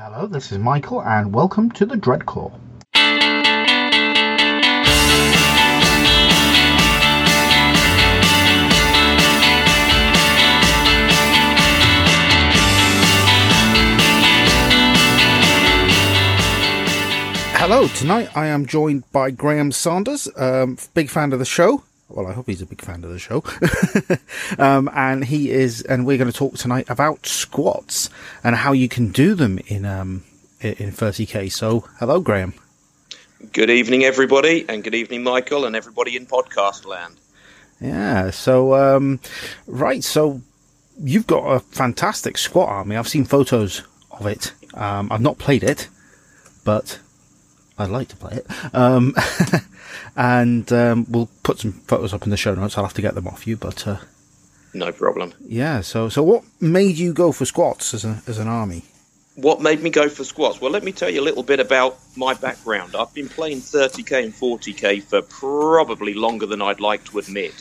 Hello, this is Michael, and welcome to the Dreadclaw. Hello, tonight I am joined by Graham Sanders, um, big fan of the show. Well, I hope he's a big fan of the show. um, and he is, and we're going to talk tonight about squats and how you can do them in um, in 30k. So, hello, Graham. Good evening, everybody, and good evening, Michael, and everybody in podcast land. Yeah. So, um, right. So, you've got a fantastic squat army. I've seen photos of it. Um, I've not played it, but I'd like to play it. And um, we'll put some photos up in the show notes. I'll have to get them off you, but uh, no problem. Yeah. So, so what made you go for squats as a, as an army? What made me go for squats? Well, let me tell you a little bit about my background. I've been playing 30k and 40k for probably longer than I'd like to admit.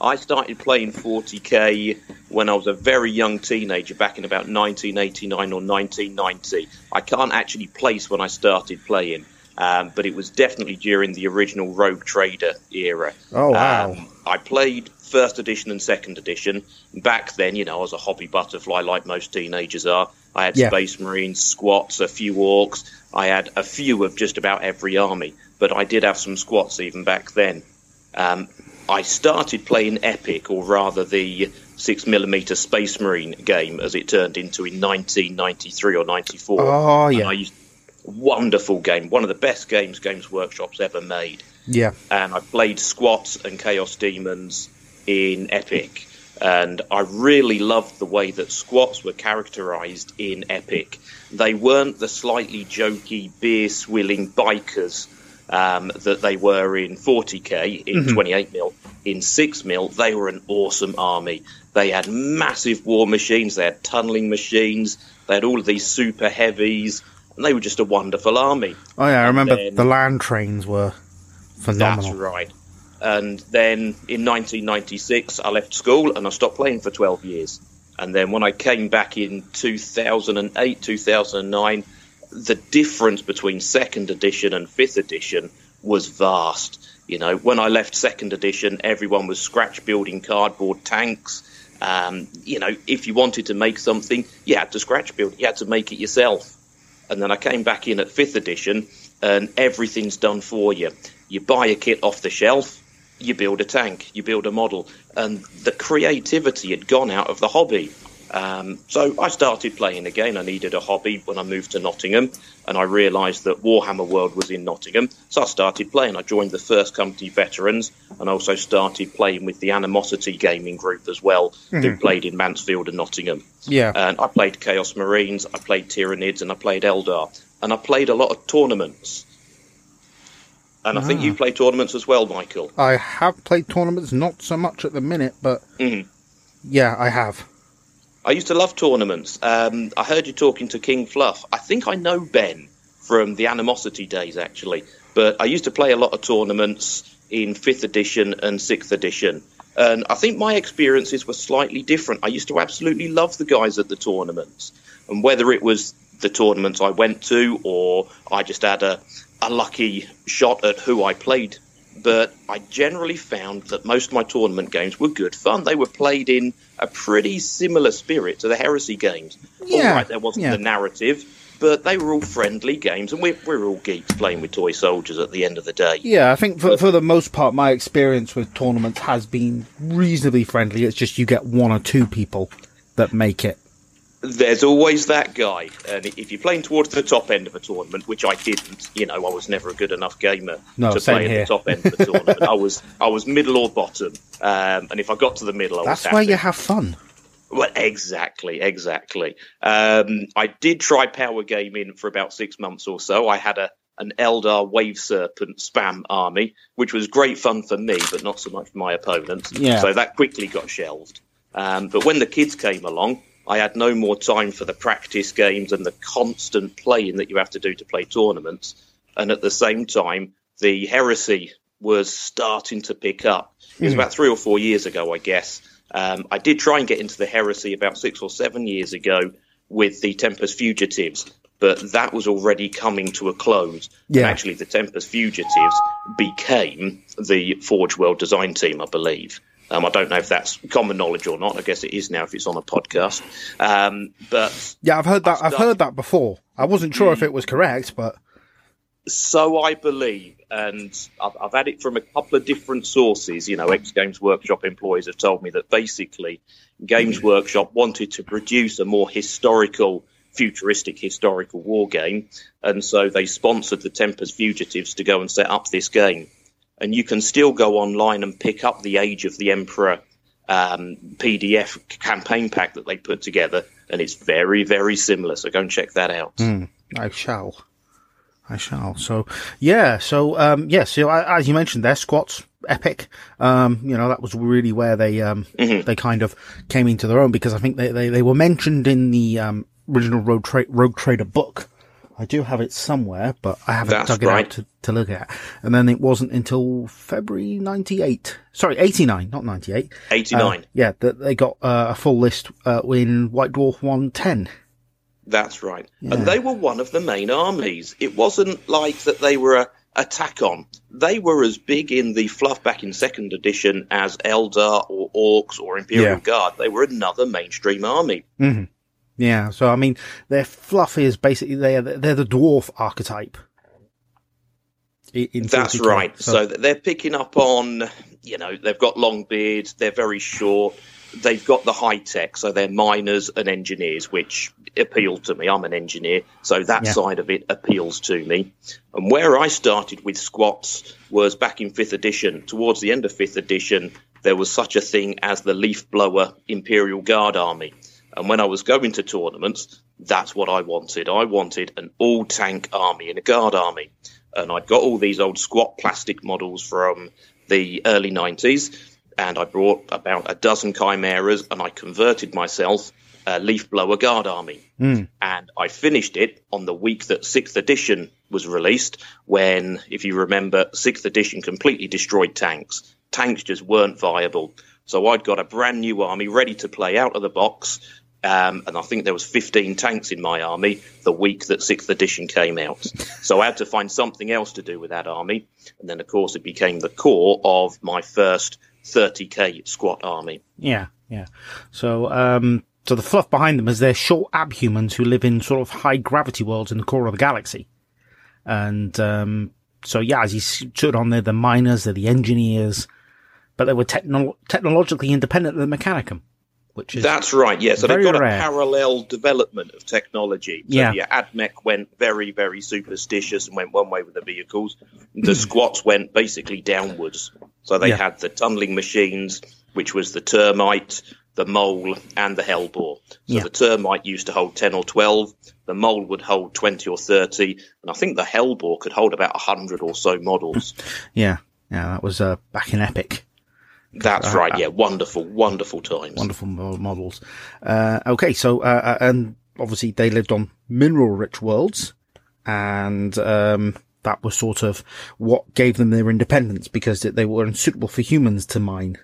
I started playing 40k when I was a very young teenager, back in about 1989 or 1990. I can't actually place when I started playing. Um, but it was definitely during the original Rogue Trader era. Oh wow! Um, I played first edition and second edition. Back then, you know, I was a hobby butterfly like most teenagers are. I had yeah. Space Marines, squats, a few orcs. I had a few of just about every army, but I did have some squats even back then. Um, I started playing Epic, or rather the six millimeter Space Marine game, as it turned into in 1993 or 94. Oh yeah. I used wonderful game, one of the best games Games Workshop's ever made. Yeah. And I played Squats and Chaos Demons in Epic. And I really loved the way that squats were characterized in Epic. They weren't the slightly jokey, beer swilling bikers um, that they were in 40k, in mm-hmm. 28 mil. In 6 mil, they were an awesome army. They had massive war machines, they had tunneling machines, they had all of these super heavies, and they were just a wonderful army. Oh yeah, I remember then, the land trains were phenomenal. That's right. And then in 1996, I left school and I stopped playing for 12 years. And then when I came back in 2008, 2009, the difference between second edition and fifth edition was vast. You know, when I left second edition, everyone was scratch building cardboard tanks. Um, you know, if you wanted to make something, you had to scratch build. You had to make it yourself. And then I came back in at fifth edition, and everything's done for you. You buy a kit off the shelf, you build a tank, you build a model, and the creativity had gone out of the hobby. Um, so I started playing again. I needed a hobby when I moved to Nottingham, and I realised that Warhammer World was in Nottingham. So I started playing. I joined the First Company Veterans, and also started playing with the Animosity Gaming Group as well, mm-hmm. who played in Mansfield and Nottingham. Yeah, and I played Chaos Marines, I played Tyranids, and I played Eldar, and I played a lot of tournaments. And I think you ah. play tournaments as well, Michael. I have played tournaments, not so much at the minute, but mm-hmm. yeah, I have. I used to love tournaments. Um, I heard you talking to King Fluff. I think I know Ben from the Animosity days, actually. But I used to play a lot of tournaments in fifth edition and sixth edition. And I think my experiences were slightly different. I used to absolutely love the guys at the tournaments. And whether it was the tournaments I went to or I just had a, a lucky shot at who I played but I generally found that most of my tournament games were good fun. They were played in a pretty similar spirit to the Heresy games. Yeah, all right, there wasn't yeah. the narrative, but they were all friendly games, and we're, we're all geeks playing with toy soldiers at the end of the day. Yeah, I think for, but, for the most part, my experience with tournaments has been reasonably friendly. It's just you get one or two people that make it there's always that guy, and if you're playing towards the top end of a tournament, which I didn't, you know, I was never a good enough gamer no, to play here. at the top end of the tournament. I was, I was middle or bottom, um, and if I got to the middle, I that's where you have fun. Well, exactly, exactly. Um, I did try power gaming for about six months or so. I had a an Eldar Wave Serpent spam army, which was great fun for me, but not so much for my opponents. Yeah. So that quickly got shelved. Um, but when the kids came along, I had no more time for the practice games and the constant playing that you have to do to play tournaments. And at the same time, the heresy was starting to pick up. It was mm. about three or four years ago, I guess. Um, I did try and get into the heresy about six or seven years ago with the Tempus Fugitives, but that was already coming to a close. Yeah. And actually, the Tempus Fugitives became the Forge World design team, I believe. Um, I don't know if that's common knowledge or not. I guess it is now if it's on a podcast. Um, but Yeah, I've heard that. I've heard that before. I wasn't sure if it was correct, but so I believe, and I've, I've had it from a couple of different sources. You know, ex Games Workshop employees have told me that basically Games Workshop wanted to produce a more historical, futuristic historical war game, and so they sponsored the Tempus Fugitives to go and set up this game. And you can still go online and pick up the Age of the Emperor um, PDF campaign pack that they put together, and it's very, very similar. So go and check that out. I shall. I shall. So yeah. So um, yeah. So I- as you mentioned, their squats epic. Um, you know that was really where they um they kind of came into their own because I think they they, they were mentioned in the um original Rogue, Tra- Rogue Trader book. I do have it somewhere, but I haven't That's dug it right. out to, to look at. And then it wasn't until February 98. Sorry, 89, not 98. 89. Uh, yeah, that they got uh, a full list uh, in White Dwarf 110. That's right. And they were one of the main armies. It wasn't like that they were a attack on. They were as big in the fluff back in second edition as Eldar or Orcs or Imperial Yeah. Guard. They were another mainstream army. Yeah, so I mean, their fluff is basically they're they're the dwarf archetype. That's 40K. right. So, they're picking up on, you know, they've got long beards, they're very short, they've got the high tech, so they're miners and engineers, which appeal to me. I'm an engineer, so that Yeah. side of it appeals to me. And where I started with squats was back in fifth edition. Towards the end of fifth edition, there was such a thing as the leaf blower Imperial Guard army. And when I was going to tournaments, that's what I wanted. I wanted an all tank army and a guard army. And I'd got all these old squat plastic models from the early 90s. And I brought about a dozen chimeras and I converted myself a leaf blower guard army. Hmm. And I finished it on the week that sixth edition was released, when, if you remember, sixth edition completely destroyed tanks. Tanks just weren't viable. So I'd got a brand new army ready to play out of the box. Um, and I think there was 15 tanks in my army the week that sixth edition came out. So I had to find something else to do with that army. And then, of course, it became the core of my first 30k squat army. Yeah, yeah. So, um, so the fluff behind them is they're short abhumans who live in sort of high gravity worlds in the core of the galaxy. And, um, so yeah, as you stood on there, the miners, they're the engineers, but they were techno- technologically independent of the Mechanicum, which is, That's right, yeah. So they've got rare. a parallel development of technology. So Yeah. yeah, AdMech went very, very superstitious and went one way with the vehicles. The squats went basically downwards. So they Yeah. had the tunneling machines, which was the termite, the mole, and the hellbore. So Yeah. the termite used to hold 10 or 12, the mole would hold 20 or 30, and I think the hellbore could hold about 100 or so models. yeah, yeah, that was, uh, back in Epic. That's right, yeah. Wonderful, wonderful times. wonderful models. Uh, okay, so uh, uh, and obviously they lived on mineral-rich worlds, and um, that was sort of what gave them their independence because they were unsuitable for humans to mine.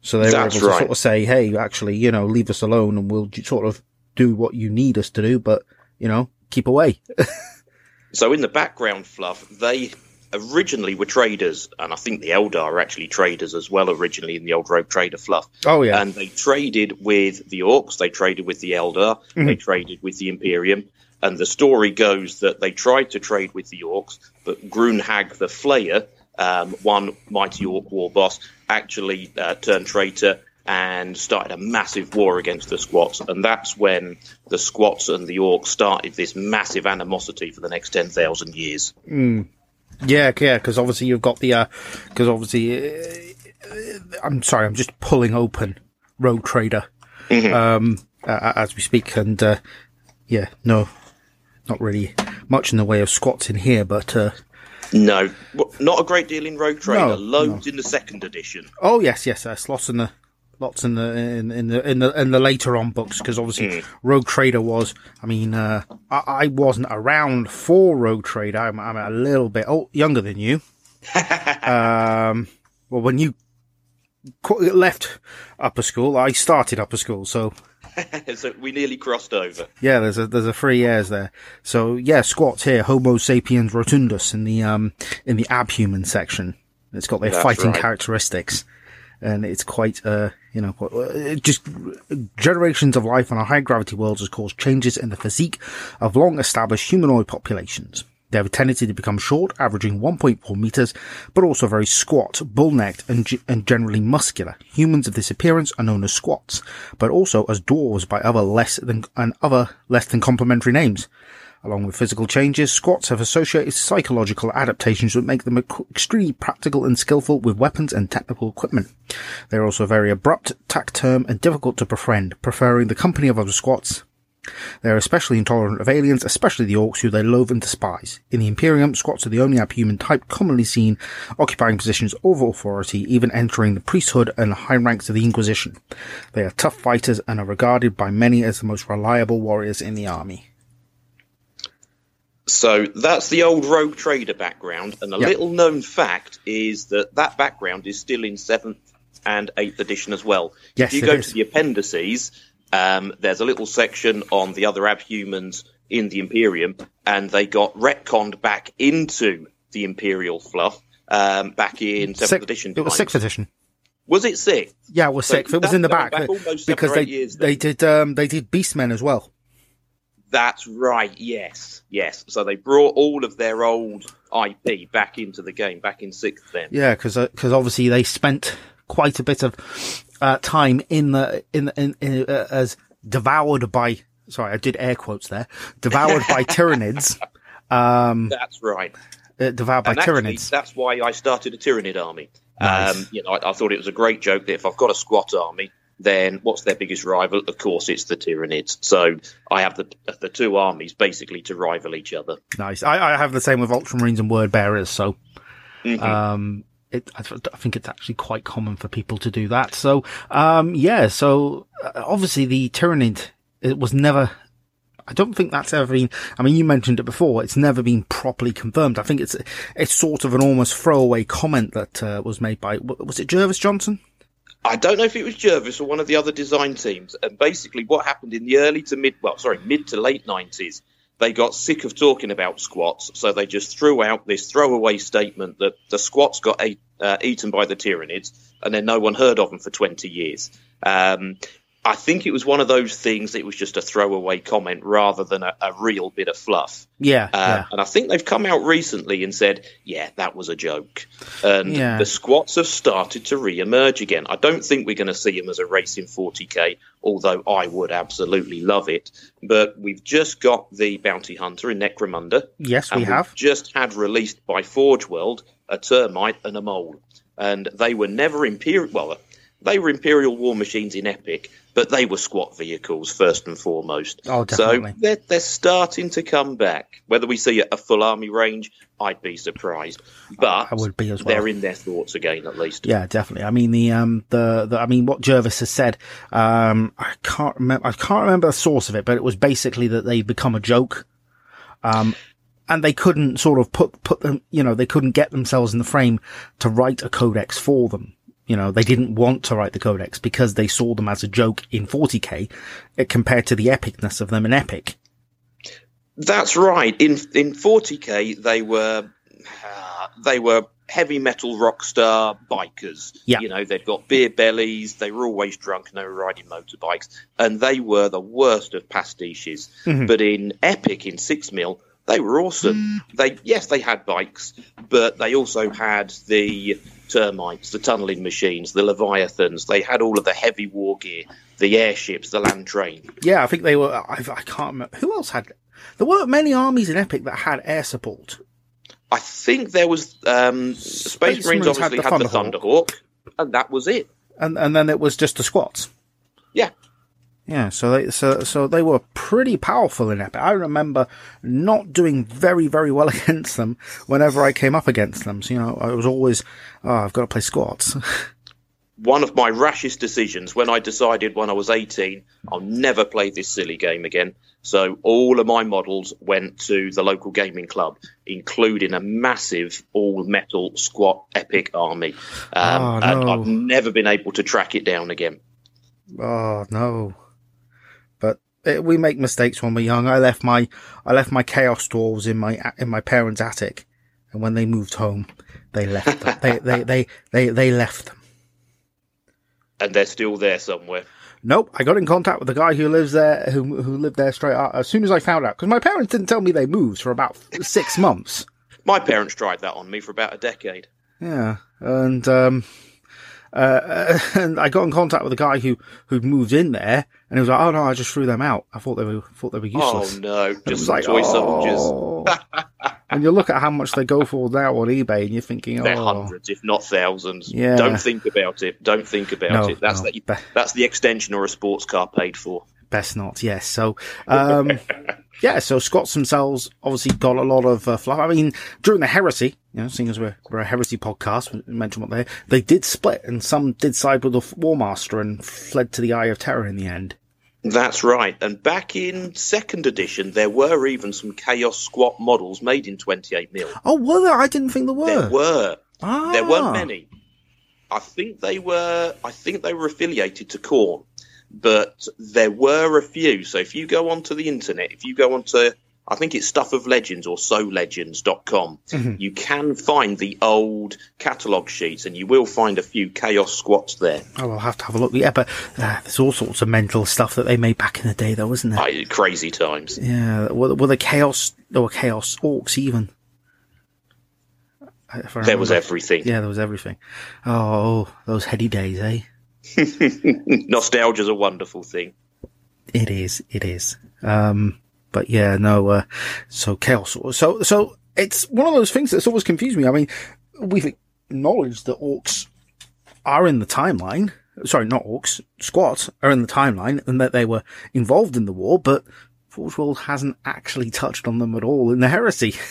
So they That's were able to right. sort of say, "Hey, actually, you know, leave us alone, and we'll sort of do what you need us to do, but you know, keep away." So in the background fluff, they originally were traders, and I think the Eldar are actually traders as well originally in the old Rogue Trader fluff. Oh yeah, And they traded with the Orcs, they traded with the Eldar, Mm-hmm. they traded with the Imperium. And the story goes that they tried to trade with the Orcs, but Grunhag the Flayer, um, one mighty Orc war boss, actually uh, turned traitor and started a massive war against the Squats. And that's when the Squats and the Orcs started this massive animosity for the next 10,000 years. Yeah, yeah, because obviously you've got the, because obviously, uh, I'm sorry, I'm just pulling open Rogue Trader, um, uh, as we speak, and, uh, yeah, no, not really much in the way of squats in here, but, uh, No, not a great deal in Rogue Trader. No, Loads in the second edition. oh yes, yes, there's lots in the, lots in the, in, in the, in the, in the later on books, because obviously Rogue Trader was, I mean, uh, I, I wasn't around for Rogue Trader, I'm, I'm a little bit old, younger than you. um, well, when you qu- left upper school. I started upper school, so so we nearly crossed over. yeah, there's a there's a three years there. So yeah, squats here, Homo sapiens rotundus in the um in the abhuman section. It's got their That's fighting right. characteristics, and it's quite uh you know uh, just generations of life on a high gravity world has caused changes in the physique of long established humanoid populations. They have a tendency to become short, averaging 1.4 meters, but also very squat, bull-necked, and, ge- and generally muscular. Humans of this appearance are known as squats, but also as dwarves by other less than and other less than complementary names. Along with physical changes, squats have associated psychological adaptations that make them extremely practical and skillful with weapons and technical equipment. They are also very abrupt, taciturn, and difficult to befriend, preferring the company of other squats. They are especially intolerant of aliens, especially the orcs who they loathe and despise. In the Imperium, squats are the only abhuman type commonly seen occupying positions of authority, even entering the priesthood and the high ranks of the Inquisition. They are tough fighters and are regarded by many as the most reliable warriors in the army. So that's the old rogue trader background, and a Yep. little known fact is that that background is still in seventh and eighth edition as well. Yes, if you go is. to the appendices, um, there's a little section on the other abhumans in the Imperium, and they got retconned back into the Imperial fluff um, back in seventh Six- edition. it was sixth edition. Was it sixth? Yeah, it was So sixth. It was in the back, back because they they did um they did Beastmen as well. That's right. Yes, yes. So they brought all of their old IP back into the game, back in sixth. Then Yeah, because because obviously they spent quite a bit of uh, time in the in the- in, in uh, as devoured by. Sorry, I did air quotes there. Devoured by tyranids. that's right. Uh, devoured by actually, tyranids. that's why I started a Tyranid army. Nice. Um, you know, I, I thought it was a great joke that if I've got a squat army, then what's their biggest rival? Of course, it's the Tyranids. So I have the the two armies basically to rival each other. Nice. I, I have the same with Ultramarines and Word Bearers, so Mhm. um, it, I, th- I think it's actually quite common for people to do that. So um, yeah, so uh, obviously the Tyranid it was never. I don't think that's ever been. I mean, you mentioned it before. It's never been properly confirmed. I think it's it's sort of an almost throwaway comment that uh, was made by was it Jervis Johnson? I don't know if it was Jervis or one of the other design teams. And basically, what happened in the early to mid, well, sorry, mid to late nineties, they got sick of talking about squats, so they just threw out this throwaway statement that the squats got uh, eaten by the Tyranids, and then no one heard of them for twenty years. Um, I think it was one of those things. It was just a throwaway comment rather than a, a real bit of fluff. Yeah, Uh, yeah. And I think they've come out recently and said, yeah, that was a joke. And Yeah. the squats have started to re emerge again. I don't think we're going to see them as a race in 40k, although I would absolutely love it. But we've just got the Bounty Hunter in Necromunda. Yes, we have. just had released by Forge World a termite and a mole. And they were never Imperial. Well, they were Imperial war machines in Epic, but they were squat vehicles first and foremost. Oh, definitely. So they're, they're starting to come back. Whether we see a full army range, I'd be surprised. But I would be as well. they're in their thoughts again, at least. Yeah, definitely. I mean, the, um, the, the, I mean, what Jervis has said, um, I can't remember, I can't remember the source of it, but it was basically that they become a joke. Um, and they couldn't sort of put, put them, you know, they couldn't get themselves in the frame to write a codex for them. You know, they didn't want to write the codex because they saw them as a joke in 40k uh, compared to the epicness of them in Epic. That's right. In in 40k, they were uh, they were heavy metal rock star bikers. Yeah. You know, they'd got beer bellies. They were always drunk and they were riding motorbikes, and they were the worst of pastiches. But in Epic, in Six Mil, they were awesome. They yes, they had bikes, but they also had the termites, the tunneling machines, the leviathans. They had all of the heavy war gear, the airships, the land train. Yeah, I think they were, I, I can't remember. Who else had, there weren't many armies in Epic that had air support. I think there was um, Space, Marines, Marines had obviously the had the Thunderhawk. Thunderhawk, and that was it. and and then it was just the squats. Yeah, Yeah, so they so so they were pretty powerful in Epic. I remember not doing very very well against them whenever I came up against them. So you know, I was always, oh, I've got to play squats. one of my rashest decisions when I decided when I was 18 I'll never play this silly game again. So all of my models went to the local gaming club, including a massive all metal squat epic army. Um, Oh, And no. I've never been able to track it down again. Oh no! It, we make mistakes when we're young. I left my I left my chaos dwarves in my in my parents' attic, and when they moved home, they left them. they, they they they they left them. And they're still there somewhere. Nope, I got in contact with the guy who lives there, who who lived there straight out as soon as I found out, because my parents didn't tell me they moved for about six months. My parents tried that on me for about a decade. Yeah, and um, uh, and I got in contact with the guy who who'd moved in there, and he was like, "Oh no, I just threw them out. I thought they were thought they were useless." Oh no, And just was like, toy "Oh." soldiers. and you look at how much they go for now on eBay, and you're thinking, "Oh, They're "Oh, hundreds, if not thousands. Yeah. Don't think about it. Don't think about No, it. That's no. the that's the extension or a sports car paid for. best not." Yes, so um, yeah, so Scots themselves obviously got a lot of uh, fluff. I mean, during the heresy, you know, seeing as we're, we're a heresy podcast, we mentioned what they they did split, and some did side with the War Master and fled to the Eye of Terror in the end. That's right. And back in second edition, there were even some Chaos Squat models made in 28 mil. Oh, were there? I didn't think there were. There were. Ah. There weren't many. I think they were. I think they were affiliated to Khorne, but there were a few. So if you go onto the internet, if you go onto, I think it's Stuff of Legends or SoLegends.com, Mm-hmm. you can find the old catalogue sheets, and you will find a few Chaos Squats there. Oh, I'll have to have a look. Yeah, but uh, there's all sorts of mental stuff that they made back in the day, though, wasn't there? I, crazy times. Yeah, were, were the chaos? or chaos orcs even. There was everything. Yeah, there was everything. Oh, those heady days, eh? Nostalgia's a wonderful thing. It is. It is. Um, but yeah, no. Uh, so chaos. So so it's one of those things that's always confused me. I mean, we've acknowledged that orcs are in the timeline. Sorry, not orcs. Squats are in the timeline, and that they were involved in the war. But Forge World hasn't actually touched on them at all in the heresy.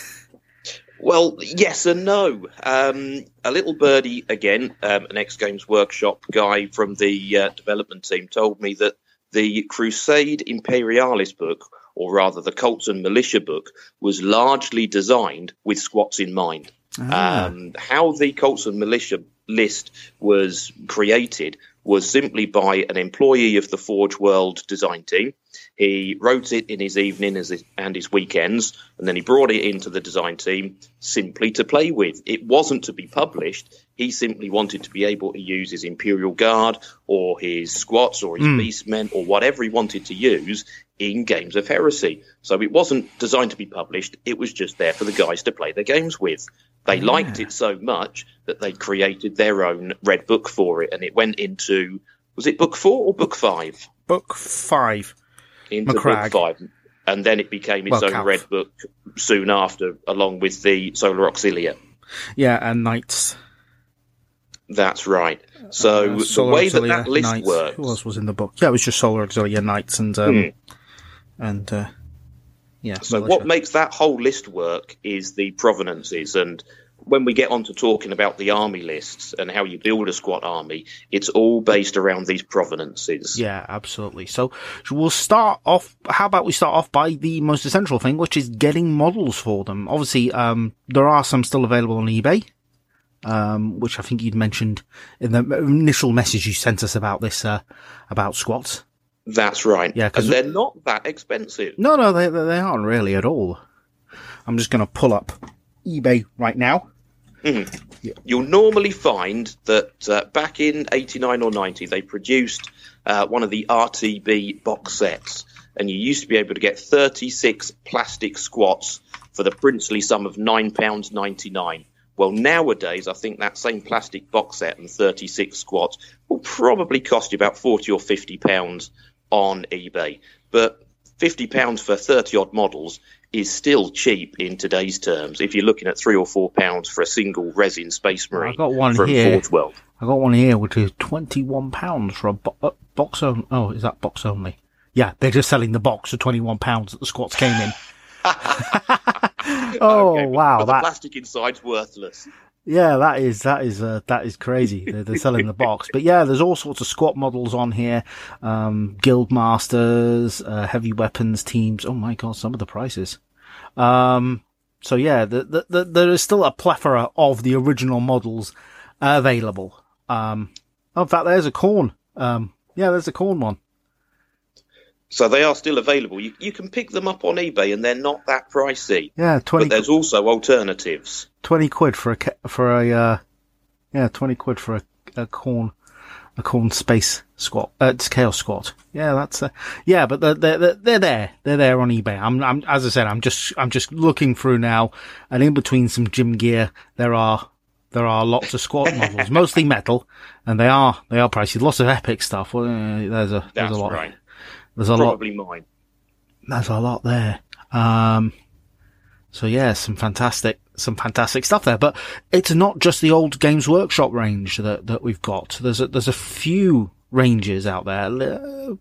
Well, yes and no. Um, a little birdie again, um, an X Games Workshop guy from the uh, development team, told me that the Crusade Imperialis book, or rather the Cults and Militia book, was largely designed with squats in mind. Um, how the Cults and Militia list was created was simply by an employee of the Forge World design team. He wrote it in his evening as his, and his weekends, and then he brought it into the design team simply to play with. It wasn't to be published. He simply wanted to be able to use his Imperial Guard or his squats or his hmm. beastmen or whatever he wanted to use in games of heresy. So it wasn't designed to be published. It was just there for the guys to play their games with. They ah. liked it so much that they created their own red book for it, and it went into was it book four or book five? Book five. Into Macragge. book five, and then it became its Well, own Calf. red book soon after, along with the Solar Auxilia. Yeah, and knights. That's right. So Uh, the way that Auxilia, that list Knights. works, Who else was in the book? Yeah, it was just Solar Auxilia Knights and um, and uh, yeah. So militia. what makes that whole list work is the provenances and when we get on to talking about the army lists and how you build a squad army, it's all based around these provenances. Yeah, absolutely. So we'll start off. How about we start off by the most essential thing, which is getting models for them. Obviously, um, there are some still available on eBay, um, which I think you'd mentioned in the initial message you sent us about this, uh, about squats. That's right. Yeah, 'cause- and they're not that expensive. No, no, they they aren't really at all. I'm just going to pull up eBay right now. You'll normally find that uh, back in 89 or 90, they produced uh, one of the RTB box sets, and you used to be able to get 36 plastic squats for the princely sum of £9.99. Well, nowadays, I think that same plastic box set and 36 squats will probably cost you about 40 or 50 pounds on eBay. But 50 pounds for 30 odd models is still cheap in today's terms. If you're looking at three or four pounds for a single resin Space Marine I've got one from here. Forge. I got one here which is twenty one pounds for a bo- uh, box only. Oh, is that box only? Yeah, they're just selling the box for twenty one pounds that the squats came in. oh Okay, but- wow, but the plastic inside's worthless. Yeah, that is that is uh, that is crazy. They're, they're selling the box, but yeah, there's all sorts of squat models on here. Um, guild masters, uh, heavy weapons teams. Oh my god, some of the prices. Um, so yeah, the, the, the, there is still a plethora of the original models available. Um, oh, in fact, there's a Khorne. Um, yeah, there's a Khorne one. So they are still available. You, you can pick them up on eBay, and they're not that pricey. Yeah, twenty. But there's also alternatives. Twenty quid for a for a uh, yeah, twenty quid for a, a Khorne a Khorne space squat. Uh, it's chaos squat. Yeah, that's uh, yeah, but they're, they're they're there. They're there on eBay. I'm I'm as I said, I'm just I'm just looking through now, and in between some gym gear, there are there are lots of squat models, mostly metal, and they are they are pricey. Lots of epic stuff. Well, uh, there's a there's That's a lot. right. There's a lot. Probably mine. There's a lot there. Um, so yeah, some fantastic, some fantastic stuff there. But it's not just the old Games Workshop range that that we've got. There's a there's a few ranges out there. Uh,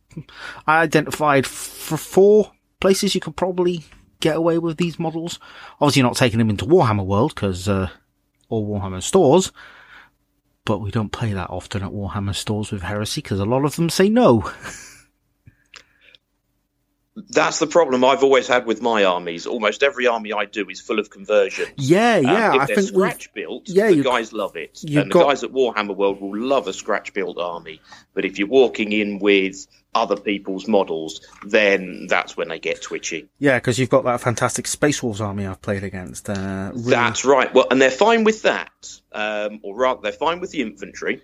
I identified for four places you could probably get away with these models. Obviously, not taking them into Warhammer World because uh, or Warhammer stores. But we don't play that often at Warhammer stores with Heresy because a lot of them say no. That's the problem I've always had with my armies. Almost every army I do is full of conversions. Yeah, Um, yeah. if I they're think scratch built, yeah, the you- guys love it, and got- the guys at Warhammer World will love a scratch built army. But if you're walking in with other people's models, then that's when they get twitchy. Yeah, because you've got that fantastic Space Wolves army I've played against. Uh, really- That's right. Well, and they're fine with that, um, or rather, they're fine with the infantry.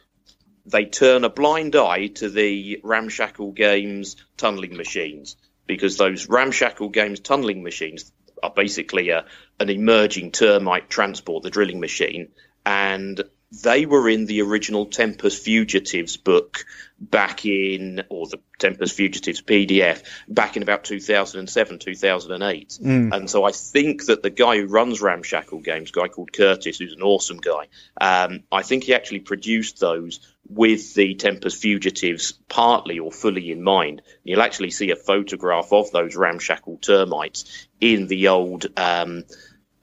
They turn a blind eye to the ramshackle games tunneling machines because those ramshackle games tunneling machines are basically a, an emerging termite transport, the drilling machine, and they were in the original Tempus Fugitives book back in, or the Tempus Fugitives PDF back in about 2007, 2008. And so I think that the guy who runs Ramshackle Games, a guy called Curtis, who's an awesome guy, um, I think he actually produced those with the Tempus Fugitives partly or fully in mind. You'll actually see a photograph of those ramshackle termites in the old um,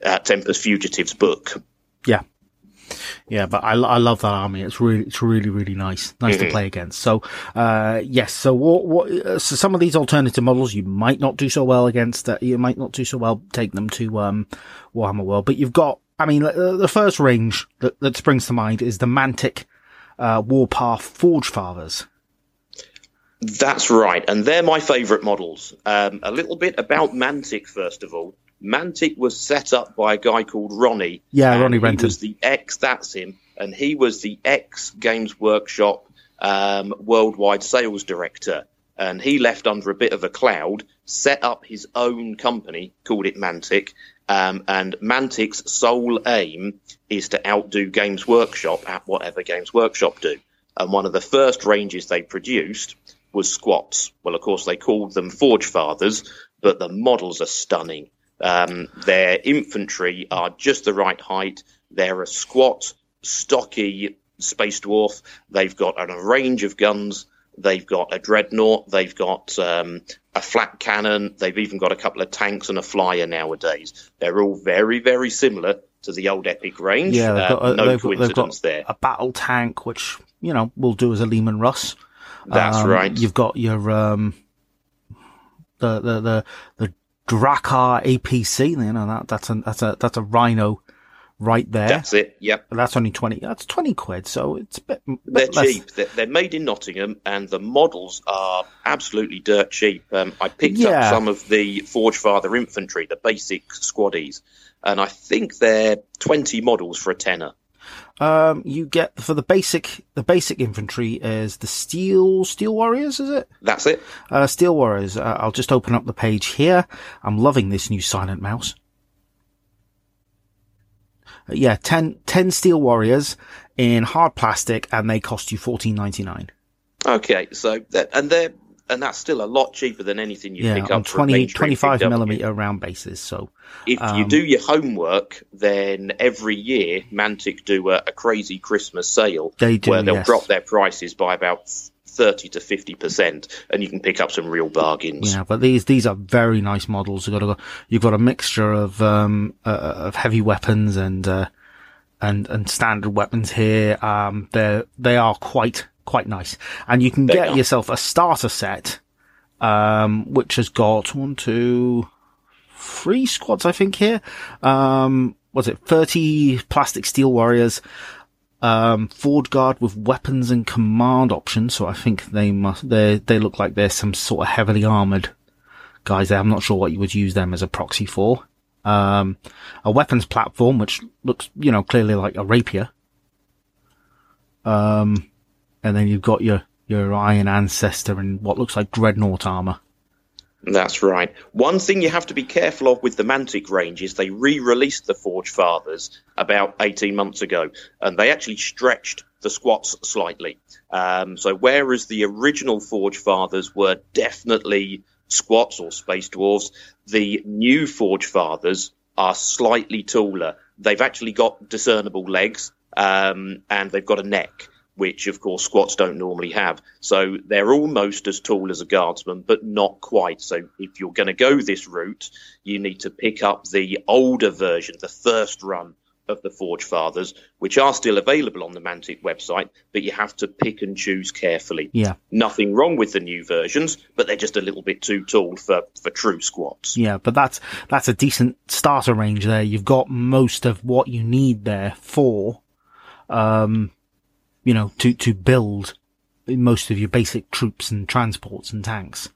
uh, Tempus Fugitives book. yeah, yeah. But I, I love that army. It's really, it's really, really nice, nice to play against. So, uh, yes. So what, what? Uh, so some of these alternative models you might not do so well against. Uh, you might not do so well take them to um, Warhammer World. But you've got. I mean, the first range that, that springs to mind is the Mantic uh, Warpath Forge Fathers. That's right, and they're my favourite models. Um, a little bit about Mantic, first of all. Mantic was set up by a guy called Ronnie. Yeah, Ronnie He Renton. was the ex. That's him, and he was the ex Games Workshop um, worldwide sales director. And he left under a bit of a cloud, set up his own company, called it Mantic. Um, and Mantic's sole aim is to outdo Games Workshop at whatever Games Workshop do. And one of the first ranges they produced was squats. Well, of course, they called them Forge Fathers, but the models are stunning. Um, their infantry are just the right height. They're a squat, stocky space dwarf. They've got a range of guns. They've got a dreadnought. They've got um, a flat cannon. They've even got a couple of tanks and a flyer nowadays. They're all very, very similar to the old epic range. Yeah, they've Uh, got, a, no they've, coincidence they've got there. a battle tank, which you know will do as a Leman Russ. That's Um, right. You've got your um, the the the the Drakkar APC. You know that that's a that's a that's a Rhino right there. That's it. Yep. But that's only twenty. That's twenty quid. So it's a bit. bit They're less. cheap. They're, they're made in Nottingham, and the models are absolutely dirt cheap. Um, I picked Yeah. up some of the Forge Father infantry, the basic squaddies, and I think they're twenty models for a tenner. Um, you get for the basic the basic infantry is the steel steel warriors. Is it? That's it. Uh, Steel Warriors. Uh, I'll just open up the page here. I'm loving this new Silent Mouse. Uh, yeah, 10, 10 Steel Warriors in hard plastic, and they cost you fourteen ninety nine. Okay, so and they're and that's still a lot cheaper than anything you Yeah, pick on up for a 20, mainstream 25 millimeter round bases. So If you Um, do your homework, then every year Mantic do a, a crazy Christmas sale They do, where they'll yes. drop their prices by about thirty to fifty percent, and you can pick up some real bargains. yeah, but these these are very nice models. You've got a, you've got a mixture of um uh, of heavy weapons and uh, and and standard weapons here. Um, they they are quite quite nice, and you can They get are. yourself a starter set, um, which has got one, two, three squads, I think here. Um, was it thirty plastic steel warriors? Um, Forge Guard with weapons and command options. So I think they must, they, they look like they're some sort of heavily armored guys there. I'm not sure what you would use them as a proxy for. Um, a weapons platform, which looks, you know, clearly like a rapier. Um, and then you've got your, your Iron Ancestor and what looks like Dreadnought armor. That's right. One thing you have to be careful of with the Mantic range is they re-released the Forge Fathers about 18 months ago, and they actually stretched the squats slightly. Um, so whereas the original Forge Fathers were definitely squats or space dwarves, the new Forge Fathers are slightly taller. They've actually got discernible legs, um, and they've got a neck which of course squats don't normally have. So they're almost as tall as a guardsman, but not quite. So if you're going to go this route, you need to pick up the older version, the first run of the Forge Fathers, which are still available on the Mantic website, but you have to pick and choose carefully. Yeah. Nothing wrong with the new versions, but they're just a little bit too tall for, for true squats. Yeah, but that's, that's a decent starter range there. You've got most of what you need there for, um, you know, to, to build most of your basic troops and transports and tanks.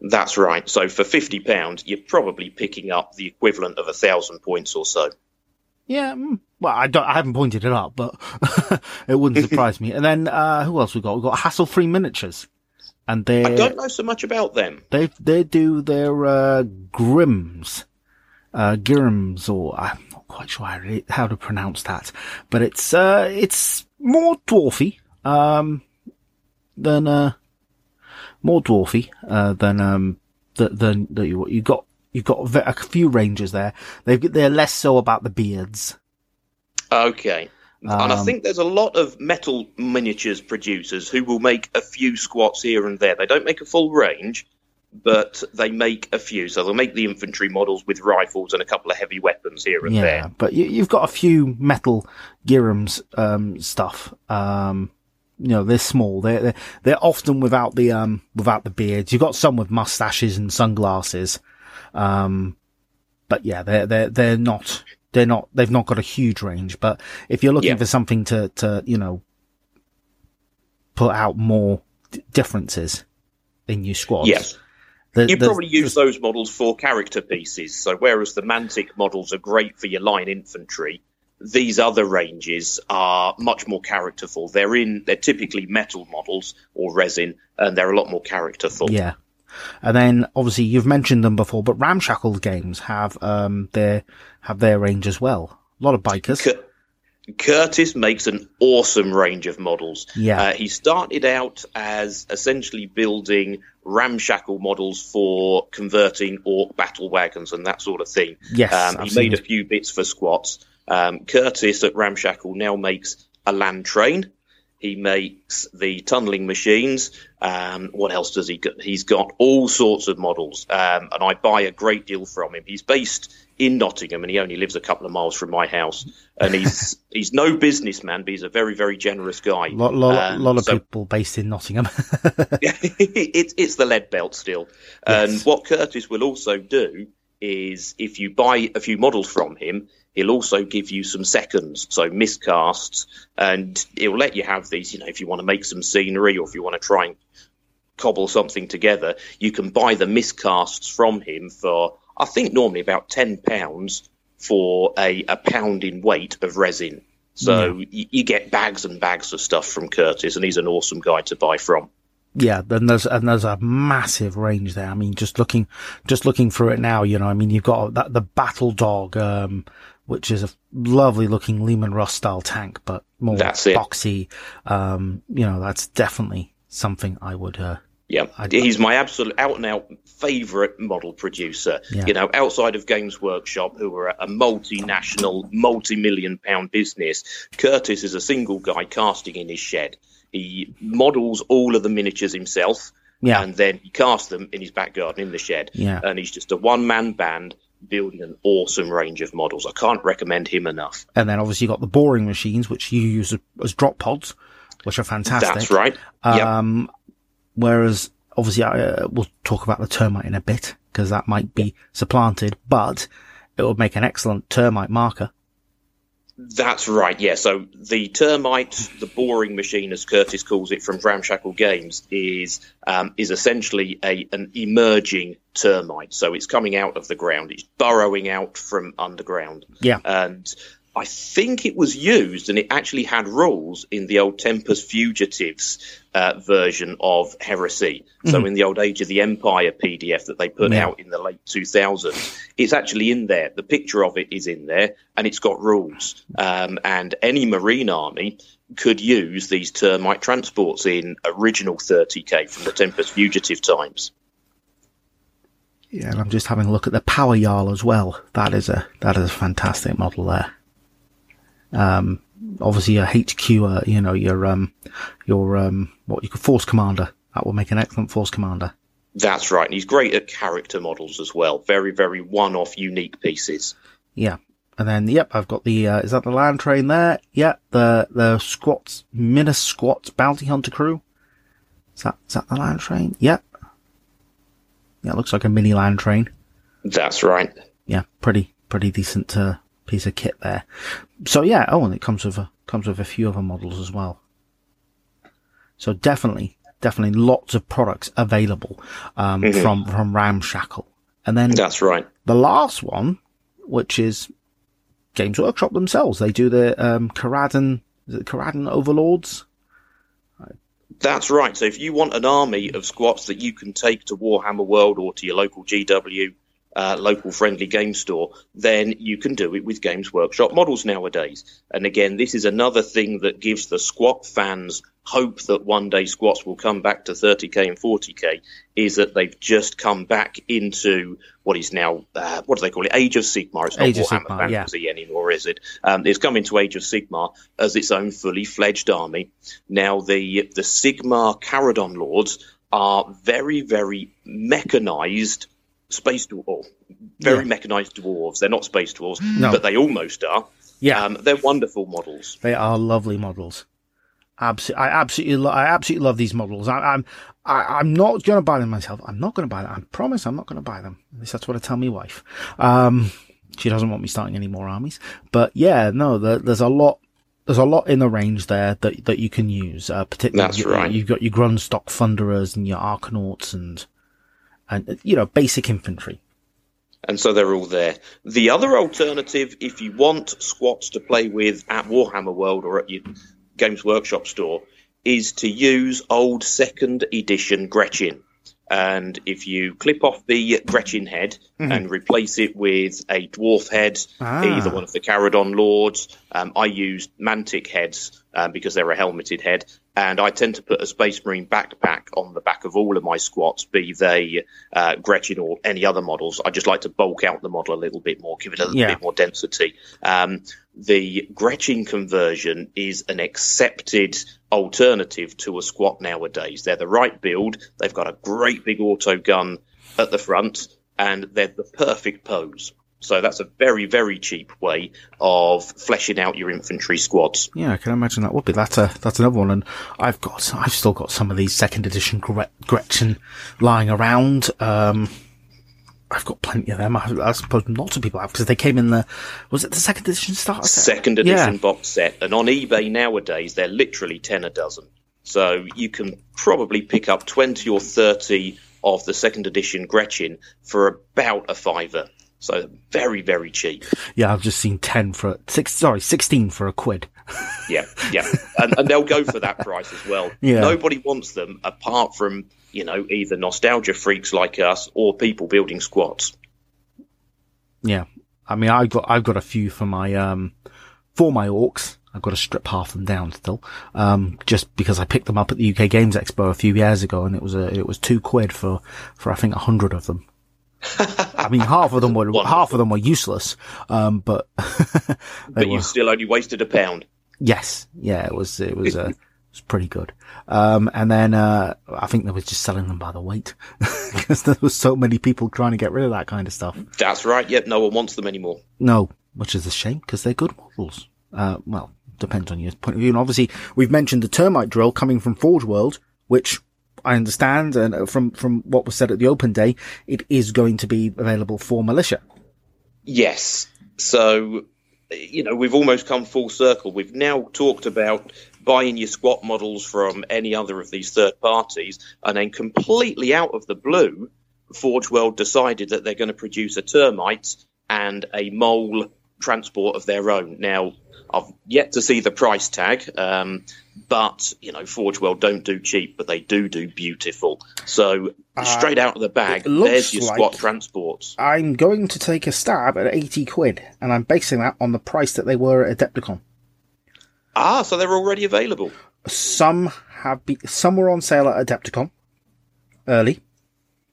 That's right. So for fifty pounds, you're probably picking up the equivalent of a thousand points or so. Yeah, mm, well, I don't, I haven't pointed it out, but it wouldn't surprise me. And then, uh, who else we got? We've got Hassle Free Miniatures. And they, I don't know so much about them. they, they do their, uh, Grims, uh, Grims, or I'm not quite sure how to, how to pronounce that, but it's, uh, it's more dwarfy, um, than, uh, more dwarfy, uh, than, um, than, than, than you, you got, you've got a few rangers there. They've, they're less so about the beards. Okay. and I Um, think there's a lot of metal miniatures producers who will make a few squats here and there. They don't make a full range, but they make a few. So they'll make the infantry models with rifles and a couple of heavy weapons here and yeah, there. but you, you've got a few metal Girams, um, stuff. Um, you know, they're small. They're, they're, they're often without the, um, without the beards. You've got some with mustaches and sunglasses. Um, but yeah, they're, they're, they're not, they're not, they've not got a huge range. But if you're looking Yeah. for something to, to, you know, put out more d- differences in your squads. Yes. The- You the- probably use those models for character pieces. So whereas the Mantic models are great for your line infantry, these other ranges are much more characterful. They're in they're typically metal models or resin, and they're a lot more characterful. Yeah. And then obviously you've mentioned them before, but Ramshackle games have um their have their range as well. A lot of bikers. Cur- Curtis makes an awesome range of models. Yeah. Uh, he started out as essentially building ramshackle models for converting orc battle wagons and that sort of thing. Yes, Um, he made a few bits for squats. Um, Curtis at Ramshackle now makes a land train. He makes the tunneling machines. Um, what else does he got? He's got all sorts of models, um, and I buy a great deal from him. He's based in Nottingham, and he only lives a couple of miles from my house. And he's he's no businessman, but he's a very very generous guy. A lot, lot, Um, lot of so- people based in Nottingham. it's it's the lead belt still. And Yes. what Curtis will also do is if you buy a few models from him, he'll also give you some seconds, so miscasts, and he'll let you have these. You know, if you want to make some scenery or if you want to try and cobble something together, you can buy the miscasts from him for I think normally about ten pounds for a, a pound in weight of resin. So you, you get bags and bags of stuff from Curtis, and he's an awesome guy to buy from. yeah, then there's and there's a massive range there. I mean, just looking just looking through it now, you know, I mean, you've got that the Battle Dog, um, which is a lovely looking Leman Russ style tank, but more That's it. boxy. Um, you know, that's definitely something I would. Uh, Yeah, I'd- he's my absolute out and out favourite model producer. Yeah. You know, outside of Games Workshop, who are a multinational, multi million pound business, Curtis is a single guy casting in his shed. He models all of the miniatures himself, Yeah. and then he casts them in his back garden in the shed. Yeah. And he's just a one man band building an awesome range of models. I can't recommend him enough. And then obviously you've got the boring machines, which you use as, drop pods, which are fantastic. That's right. Yep. Um, Whereas obviously uh, we'll talk about the termite in a bit because that might be supplanted, but it would make an excellent termite marker. That's right, yeah. So the termite, the boring machine, as Curtis calls it from Ramshackle Games, is um, is essentially a an emerging termite. So it's coming out of the ground, it's burrowing out from underground. Yeah, and I think it was used, and it actually had rules in the old Tempus Fugitives uh, version of Heresy. So Mm-hmm. in the old Age of the Empire PDF that they put Yeah. out in the late 2000s, it's actually in there. The picture of it is in there, and it's got rules. Um, and any Marine army could use these termite transports in original 30k from the Tempus Fugitive times. yeah. And I'm just having a look at the Power Yarl as well. That is a that is a fantastic model there. Um, obviously your HQ, uh, you know your um your um what you could force commander. That will make an excellent force commander. That's right. And he's great at character models as well. Very, very one off, unique pieces. Yeah. And then, yep, I've got the, uh, is that the land train there? Yeah, the, the squats, Minas squats bounty hunter crew. Is that, is that the land train? Yep. Yeah, it looks like a mini land train. That's right. Yeah, pretty, pretty decent, uh, piece of kit there. So yeah, oh, and it comes with a, comes with a few other models as well. So definitely, definitely lots of products available, um, from, from Ramshackle. And then That's right. the last one, which is Games Workshop themselves. They do the um, Kharadron, it Kharadron Overlords? That's right. So if you want an army of squats that you can take to Warhammer World or to your local GW, uh, local friendly game store, then you can do it with Games Workshop models nowadays. And again, this is another thing that gives the squat fans hope that one day squats will come back to 30k and 40k is that they've just come back into what is now uh, what do they call it age of sigmar it's not Age warhammer Sigmar, yeah. fantasy anymore is it um, it's come into age of sigmar as its own fully fledged army now the the sigmar Kharadron lords are very very mechanized space dwarves very Yeah. mechanized dwarves they're not space dwarves No. but they almost are Yeah, um, they're wonderful models they are lovely models. Absolutely, I absolutely, lo- I absolutely love these models. I, I'm, I, I'm not going to buy them myself. I'm not going to buy them. I promise, I'm not going to buy them. At least that's what I tell my wife. Um, she doesn't want me starting any more armies. But yeah, no, there, there's a lot. There's a lot in the range there that that you can use. Uh, particularly, That's you- right. You've got your Grundstok Thunderers and your Arkanauts and and you know basic infantry. and so they're all there. The other alternative, if you want squats to play with at Warhammer World or at your Games Workshop store, is to use old second edition Gretchin. And if you clip off the Gretchin head and replace it with a dwarf head, Ah. either one of the Kharadron Lords, um, I use Mantic heads um, because they're a helmeted head, and I tend to put a Space Marine backpack on the back of all of my squats, be they uh, Gretchin or any other models. I just like to bulk out the model a little bit more, give it a little Yeah. bit more density. Um, the Gretchin conversion is an accepted alternative to a squat nowadays. They're the right build. They've got a great big auto gun at the front, and they're the perfect pose. So that's a very, very cheap way of fleshing out your infantry squads. Yeah, I can imagine that would be. That's a that's another one, and I've got I've still got some of these second edition Gretchin lying around. Um, I've got plenty of them. I, I suppose lots of people have because they came in the was it the second edition starter set? Second edition Yeah. box set, and on eBay nowadays they're literally ten a dozen. So you can probably pick up twenty or thirty of the second edition Gretchin for about a fiver. So very, very cheap. Yeah, I've just seen ten for six. Sorry, sixteen for a quid. Yeah, yeah, and, and they'll go for that price as well. Yeah. Nobody wants them apart from you know either nostalgia freaks like us or people building squats. Yeah, I mean, I've got I've got a few for my um for my orcs. I've got to strip half them down still, um, just because I picked them up at the UK Games Expo a few years ago, and it was a it was two quid for for I think a hundred of them. I mean, half of them were half of them were useless, um, but But were you still only wasted a pound. yes, yeah, it was it was uh, It's pretty good. Um, and then, uh, I think they were just selling them by the weight because there was so many people trying to get rid of that kind of stuff. That's right. Yep. No one wants them anymore. No, which is a shame because they're good models. Uh, well, depends on your point of view. And obviously we've mentioned the termite drill coming from Forge World, which I understand and uh, from, from what was said at the open day, it is going to be available for militia. Yes. So, you know, we've almost come full circle. We've now talked about buying your squat models from any other of these third parties, and then completely out of the blue, Forge World decided that they're going to produce a termite and a mole transport of their own. Now, I've yet to see the price tag, um, but you know, Forge World don't do cheap, but they do do beautiful. So straight out of the bag, there's your like- squat transports. I'm going to take a stab at 80 quid and I'm basing that on the price that they were at Adepticon. Ah, so they're already available. Some have be, some were on sale at Adepticon early.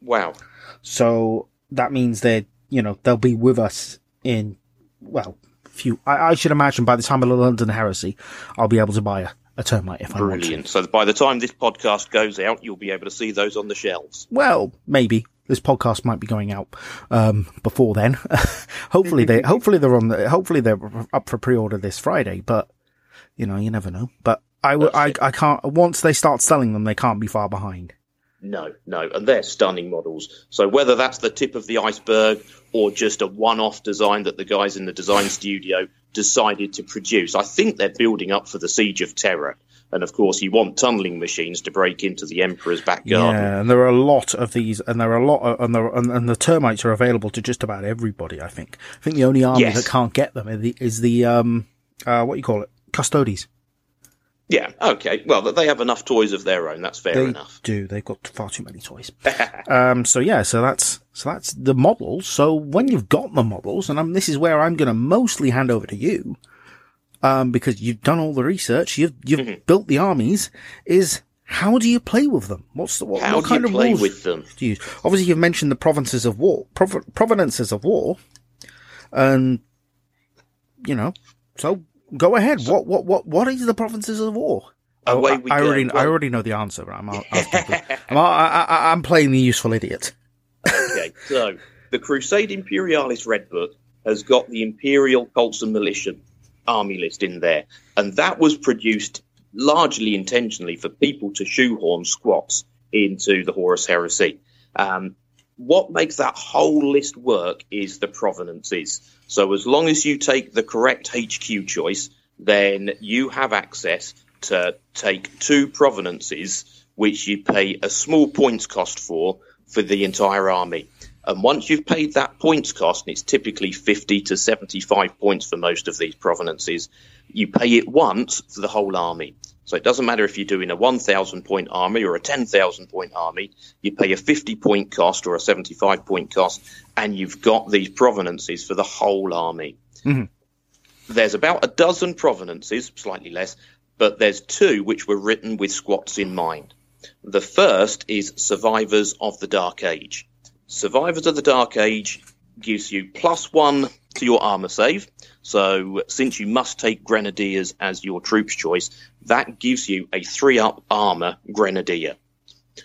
Wow. So that means they, you know, they'll be with us in, well, few. I, I should imagine by the time of the London Heresy, I'll be able to buy a, a termite if I want to. Brilliant. So by the time this podcast goes out, you'll be able to see those on the shelves. Well, maybe this podcast might be going out um, before then. hopefully they, hopefully they're on the, hopefully they're up for pre-order this Friday. But you know, you never know. But I will. I can't. Once they start selling them, they can't be far behind. No, no, and they're stunning models. So whether that's the tip of the iceberg or just a one-off design that the guys in the design studio decided to produce, I think they're building up for the Siege of Terra. And of course, you want tunneling machines to break into the Emperor's back garden. Yeah, and there are a lot of these, and there are a lot, of, and, there, and, and the termites are available to just about everybody. I think. I think the only army Yes. that can't get them is the, is the um, uh, what you call it, Custodes. Yeah, okay. Well, they have enough toys of their own. That's fair They enough. do. They've got far too many toys. um, so yeah, so that's so that's the models. So when you've got the models, and um, this is where I'm going to mostly hand over to you, um, because you've done all the research, you've you've Mm-hmm. built the armies. Is how do you play with them? What's the what, How what do kind you of play rules with them? do you use? Obviously, you've mentioned the provinces of war, prov- provenances of war, and you know. So go ahead. what what what what is the provinces of war? Away I, we I go. already I already know the answer. But I'm. I'm, I, I, I'm playing the useful idiot. okay, so the Crusade Imperialis Red Book has got the Imperial Colts and Militia army list in there, and that was produced largely intentionally for people to shoehorn squats into the Horus Heresy. Um, what makes that whole list work is the provenances. So as long as you take the correct HQ choice, then you have access to take two provenances, which you pay a small points cost for for the entire army. And once you've paid that points cost, and it's typically 50 to 75 points for most of these provenances, you pay it once for the whole army. So it doesn't matter if you're doing a 1,000 point army or a 10,000 point army, you pay a 50 point cost or a 75 point cost, and you've got these provenances for the whole army. Mm-hmm. There's about a dozen provenances, slightly less, but there's two which were written with squats in mind. The first is Survivors of the Dark Age. Survivors of the Dark Age gives you plus one to your armor save. So, since you must take Grenadiers as your troops choice, that gives you a three up armor Grenadier.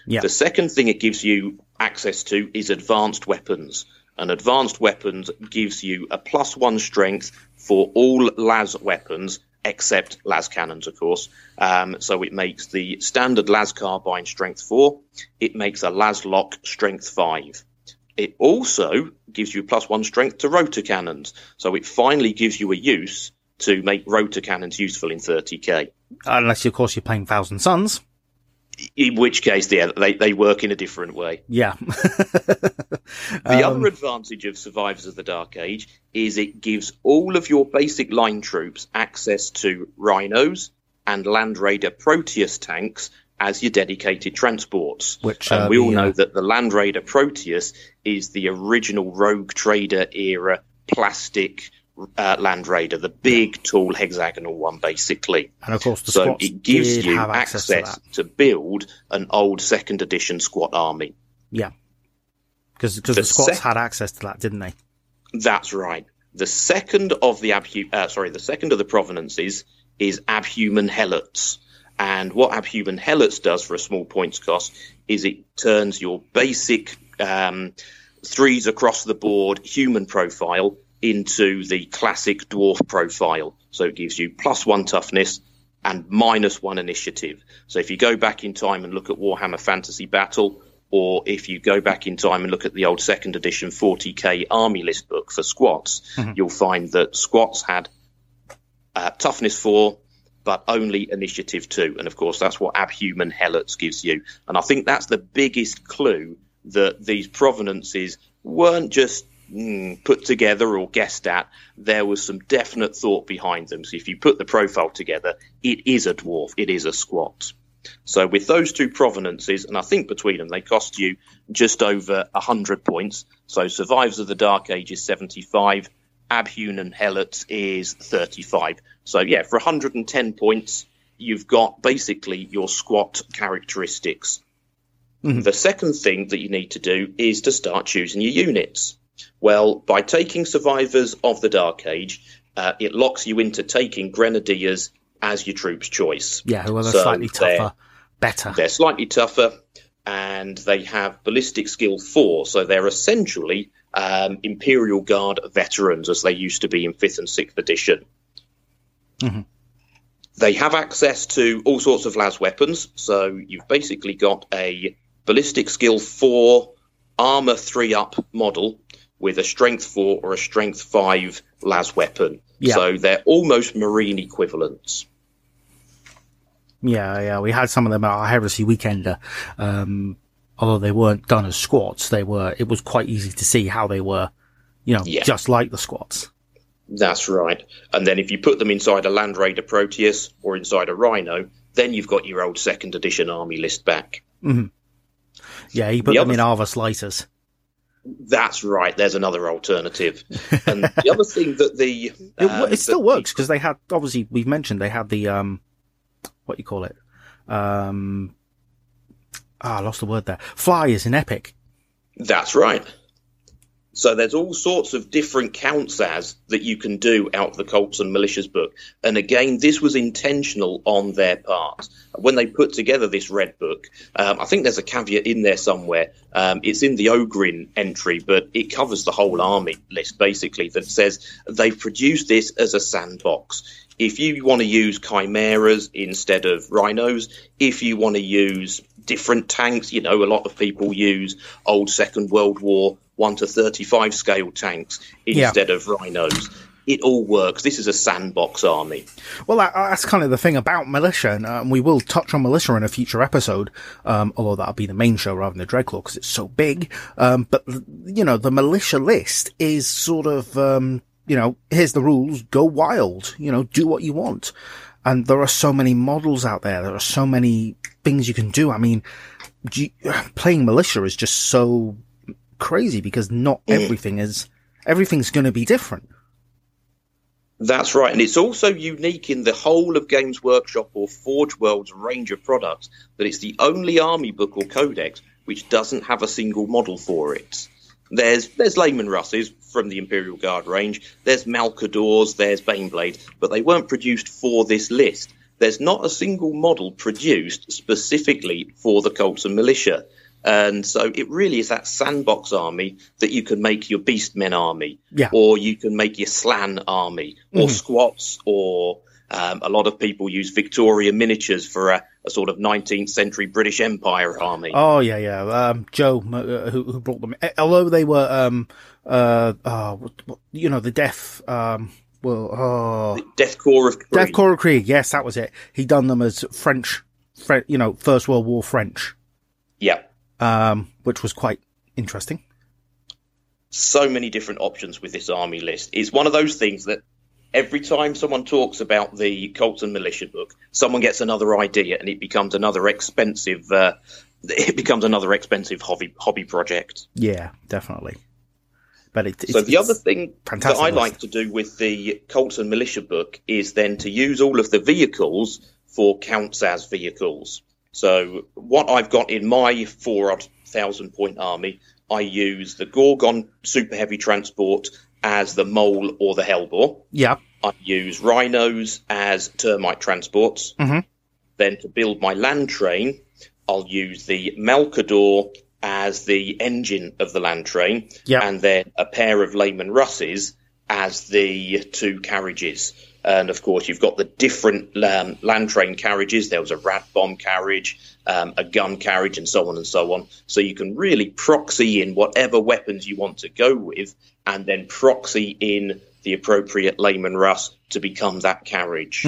Yeah. The second thing it gives you access to is advanced weapons. And advanced weapons gives you a plus one strength for all las weapons except las cannons, of course. Um, so it makes the standard las carbine strength four. It makes a las lock strength five. It also gives you plus one strength to rotor cannons. So it finally gives you a use to make rotor cannons useful in 30k. Uh, unless, of course, you're playing Thousand Suns. In which case, yeah, they, they work in a different way. Yeah. The um, other advantage of Survivors of the Dark Age is it gives all of your basic line troops access to rhinos and Land Raider Proteus tanks as your dedicated transports. Which, and uh, we all the, uh, know that the Land Raider Proteus is the original Rogue Trader era plastic uh, Land Raider, the big, tall, hexagonal one, basically. And of course, the so squats it gives did you access, access, to to build an old second edition squat army. Yeah. Because the, The squats sec- had access to that, didn't they? That's right. The second of the abhu- uh, sorry, the second of the provenances is abhuman helots, And what Abhuman Helots does for a small points cost is it turns your basic um, threes across the board human profile into the classic dwarf profile. So it gives you plus one toughness and minus one initiative. So if you go back in time and look at Warhammer Fantasy Battle, or if you go back in time and look at the old second edition 40k army list book for squats, mm-hmm. you'll find that squats had uh, toughness four, but only Initiative 2. And of course, that's what Abhuman Helots gives you. And I think that's the biggest clue that these provenances weren't just mm, put together or guessed at. There was some definite thought behind them. So if you put the profile together, it is a dwarf, it is a squat. So with those two provenances, and I think between them, they cost you just over 100 points. So Survivors of the Dark Age is 75 Abhuman Helots is 35. So yeah, for 110 points, you've got basically your squat characteristics. Mm-hmm. The second thing that you need to do is to start choosing your units. Well, by taking survivors of the Dark Age, uh, it locks you into taking grenadiers as your troop's choice. Yeah, who are so slightly tougher, they're, better. They're slightly tougher, and they have ballistic skill four, so they're essentially um, Imperial Guard veterans as they used to be in fifth and sixth edition. Mm-hmm. They have access to all sorts of las weapons, so you've basically got a ballistic skill four, armor three up model with a strength four or a strength five las weapon. Yeah. So they're almost marine equivalents. Yeah, yeah, we had some of them at our Heresy Weekender. Um, although they weren't done as squats, they were. It was quite easy to see how they were, you know, yeah. just like the squats. That's right. And then if you put them inside a Land Raider Proteus or inside a Rhino, then you've got your old second edition army list back. Mm-hmm. Yeah, you put the them in Arvus Lighters. That's right. There's another alternative. And the other thing that the um, it, it, still works because they had obviously we've mentioned they had the um what you call it um ah I lost the word there flyers in Epic. That's right. So there's all sorts of different counts as that you can do out of the Cults and Militias book. And again, this was intentional on their part. When they put together this red book, um, I think there's a caveat in there somewhere. Um, it's in the Ogryn entry, but it covers the whole army list basically that says they've produced this as a sandbox if you want to use chimeras instead of rhinos, if you want to use different tanks, you know, a lot of people use old Second World War 1 to 35 scale tanks instead yeah. of rhinos. It all works. This is a sandbox army. Well, that, that's kind of the thing about militia, and um, we will touch on militia in a future episode, um, although that'll be the main show rather than the Dreadclaw because it's so big. Um, but, you know, the militia list is sort of, um, you know, here's the rules, go wild, you know, do what you want. And there are so many models out there. There are so many things you can do. I mean, playing militia is just so crazy because not everything is everything's going to be different. That's right, and it's also unique in the whole of Games Workshop or Forge World's range of products that it's the only army book or codex which doesn't have a single model for it. There's there's Leman Russes from the Imperial Guard range, there's Malcadors, there's Baneblade, but they weren't produced for this list. There's not a single model produced specifically for the Cults and Militia. And so it really is that sandbox army that you can make your Beastmen army, yeah. or you can make your slan army, or mm. squats, or um, a lot of people use Victoria miniatures for a, a, sort of 19th century British Empire army. Oh yeah, yeah. Um, Joe, uh, who, who, brought them, although they were, um, uh, uh, you know, the death, um, well, oh, the Death Korps of Krieg. Death Korps of Krieg. Yes, that was it. He done them as French, French you know, First World War French. Yeah um, which was quite interesting. So many different options with this army list. It's one of those things that every time someone talks about the Cults and Militia book, someone gets another idea, and it becomes another expensive. Uh, it becomes another expensive hobby hobby project. Yeah, definitely. But it, so the other thing that I like to do with the Cults and Militia book is then to use all of the vehicles for counts as vehicles. So what I've got in my four odd thousand point army, I use the Gorgon super heavy transport as the mole or the hellbore. Yeah. I use rhinos as termite transports. Mm-hmm. Then to build my land train, I'll use the Malcador as the engine of the land train, Yep. and then a pair of Leman Russes as the two carriages. And of course, you've got the different um, land train carriages. There was a rat bomb carriage, um, a gun carriage, and so on and so on. So you can really proxy in whatever weapons you want to go with, and then proxy in the appropriate Leman Russ to become that carriage.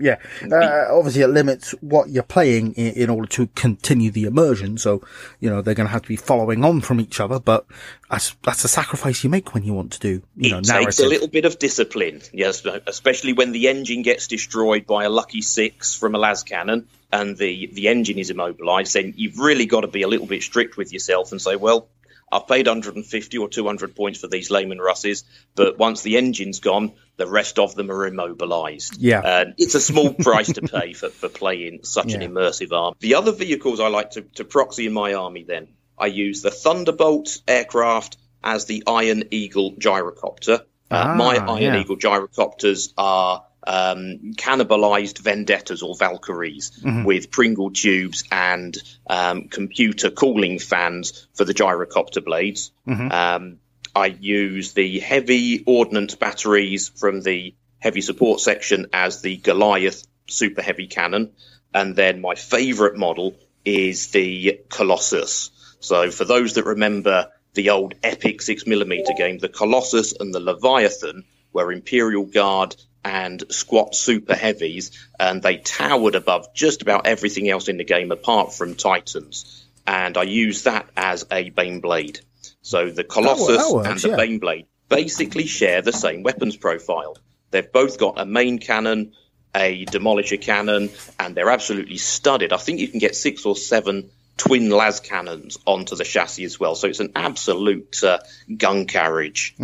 Yeah. Uh, obviously, it limits what you're playing in, in order to continue the immersion. So, you know, they're going to have to be following on from each other, but that's, that's a sacrifice you make when you want to do, you know, it takes a little bit of discipline, yes, especially when the engine gets destroyed by a lucky six from a las cannon and the, the engine is immobilized. Then you've really got to be a little bit strict with yourself and say, well, I've paid 150 or 200 points for these Leman Russes, but once the engine's gone, the rest of them are immobilized. Yeah. And it's a small price to pay for, for playing such an immersive arm. The other vehicles I like to, to proxy in my army then, I use the Thunderbolt aircraft as the Iron Eagle gyrocopter. Uh, Ah, my Iron yeah. Eagle gyrocopters are um, cannibalized vendettas or Valkyries Mm-hmm. with Pringle tubes and um, computer cooling fans for the gyrocopter blades. Mm-hmm. Um, I use the heavy ordnance batteries from the heavy support section as the Goliath super heavy cannon. And then my favorite model is the Colossus. So for those that remember the old epic six millimeter game, the Colossus and the Leviathan were Imperial Guard and squat super heavies, and they towered above just about everything else in the game apart from Titans. And I use that as a Bane Blade. So the Colossus that works, and the yeah. Bane Blade basically share the same weapons profile. They've both got a main cannon, a demolisher cannon, and they're absolutely studded. I think you can get six or seven twin las cannons onto the chassis as well. So it's an absolute uh, gun carriage.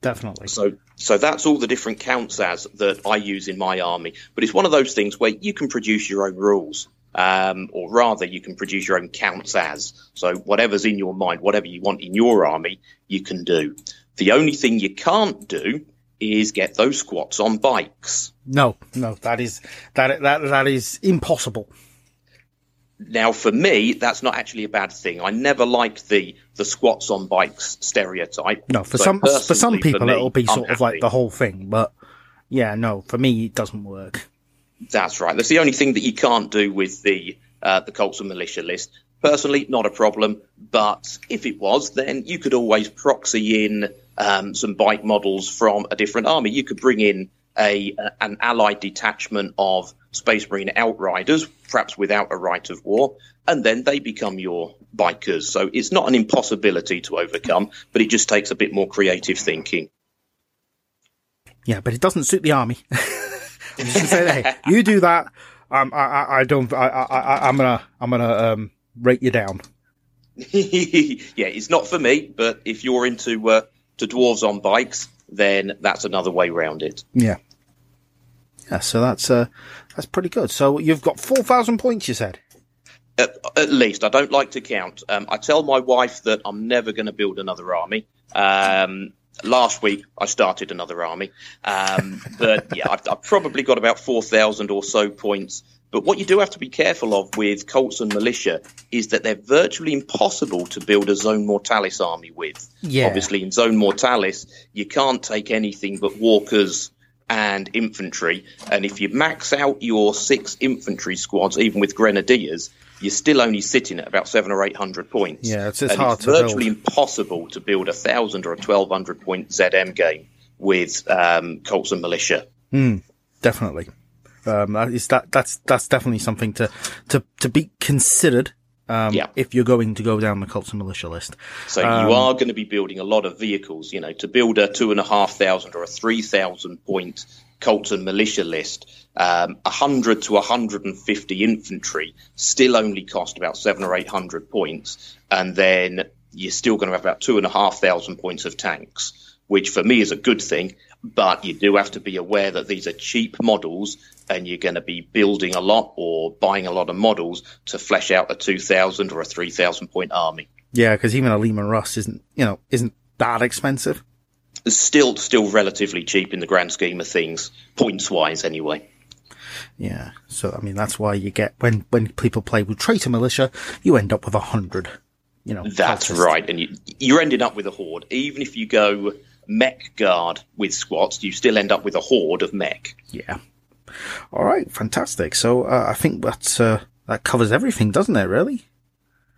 Definitely. So so that's all the different counts as that I use in my army. But it's one of those things where you can produce your own rules. Um, or rather, you can produce your own counts as. So whatever's in your mind, whatever you want in your army, you can do. The only thing you can't do is get those squats on bikes. No, no, that is, that, that, that is impossible. Now, for me, that's not actually a bad thing. I never liked the the squats on bikes stereotype. No, for So some, for some people me, it'll be sort of like the whole thing, but yeah, no, for me it doesn't work. That's right. That's the only thing that you can't do with the uh, the Colts and militia list. Personally, not a problem. But if it was, then you could always proxy in um, some bike models from a different army. You could bring in a an allied detachment of Space Marine Outriders, perhaps without a rite of war, and then they become your bikers. So it's not an impossibility to overcome, but it just takes a bit more creative thinking. Yeah, but it doesn't suit the army. I'm just gonna say, hey, you do that. Um, I, I, I don't. I, I, I, I'm gonna, I'm gonna um, rate you down. yeah, it's not for me, but if you're into uh, to dwarves on bikes, then that's another way round it. Yeah. Yeah. So that's uh, that's pretty good. So you've got four thousand points. You said. At, at least I don't like to count. Um, I tell my wife that I'm never going to build another army. Um, last week I started another army, um, but yeah, I've, I've probably got about four thousand or so points. But what you do have to be careful of with Colts and Militia is that they're virtually impossible to build a Zone Mortalis army with. Yeah. Obviously, in Zone Mortalis, you can't take anything but walkers and infantry. And if you max out your six infantry squads, even with grenadiers, you're still only sitting at about seven or eight hundred points. Yeah, it's- it's and hard it's to build. virtually impossible to build a thousand or a twelve hundred point ZM game with um, Colts and Militia. Definitely. Um, is that that's that's definitely something to to to be considered. Um, Yeah. if you're going to go down the cults and militia list. So Um, you are going to be building a lot of vehicles. You know, to build a two and a half thousand or a three thousand point Colts and militia list, um, hundred to hundred and fifty infantry still only cost about seven or eight hundred points, and then you're still going to have about two and a half thousand points of tanks, which for me is a good thing. But you do have to be aware that these are cheap models, and you're going to be building a lot or buying a lot of models to flesh out a two thousand or a three thousand point army. Yeah, because even a Leman Russ isn't you know isn't that expensive. still still relatively cheap in the grand scheme of things, points wise anyway. Yeah. So I mean that's why you get when when people play with Traitor Militia, you end up with a hundred. You know. That's cultists. right, and you, you're ending up with a horde. Even if you go mech guard with squats, you still end up with a horde of mech. Yeah. All right. Fantastic. So uh, I think that uh, that covers everything, doesn't it? Really.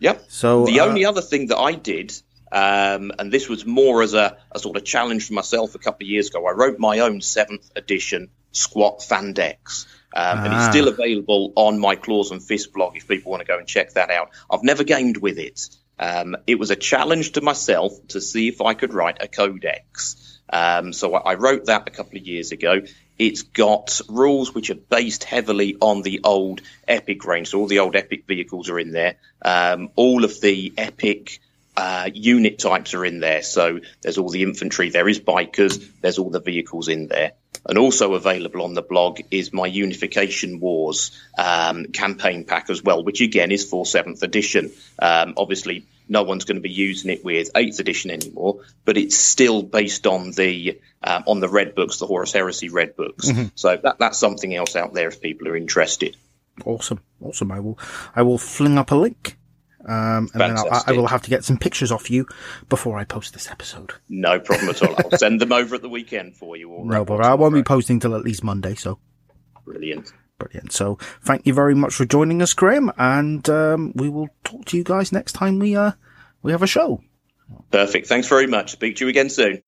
Yep. So the uh, only other thing that I did, um, and this was more as a, a sort of challenge for myself a couple of years ago, I wrote my own seventh edition squat fandex. Um, And it's Ah. still available on my Claws and Fist blog if people want to go and check that out. I've never gamed with it. Um, it was a challenge to myself to see if I could write a codex. Um, so I, I wrote that a couple of years ago. It's got rules which are based heavily on the old Epic range. So all the old Epic vehicles are in there. Um, all of the Epic uh, unit types are in there. So there's all the infantry, there is bikers, there's all the vehicles in there. And also available on the blog is my Unification Wars um, campaign pack as well, which again is for seventh edition. Um, obviously, no one's going to be using it with eighth edition anymore, but it's still based on the um, on the red books, the Horus Heresy red books. So that, that's something else out there if people are interested. Awesome. Awesome. I will. I will fling up a link. Um, and then I'll, I will have to get some pictures off you before I post this episode. No problem at all. I'll send them over at the weekend for you. Or No, but I won't be posting till at least Monday. So Brilliant. Brilliant. So thank you very much for joining us, Graham, and um, we will talk to you guys next time we uh we have a show. Perfect. Thanks very much. Speak to you again soon.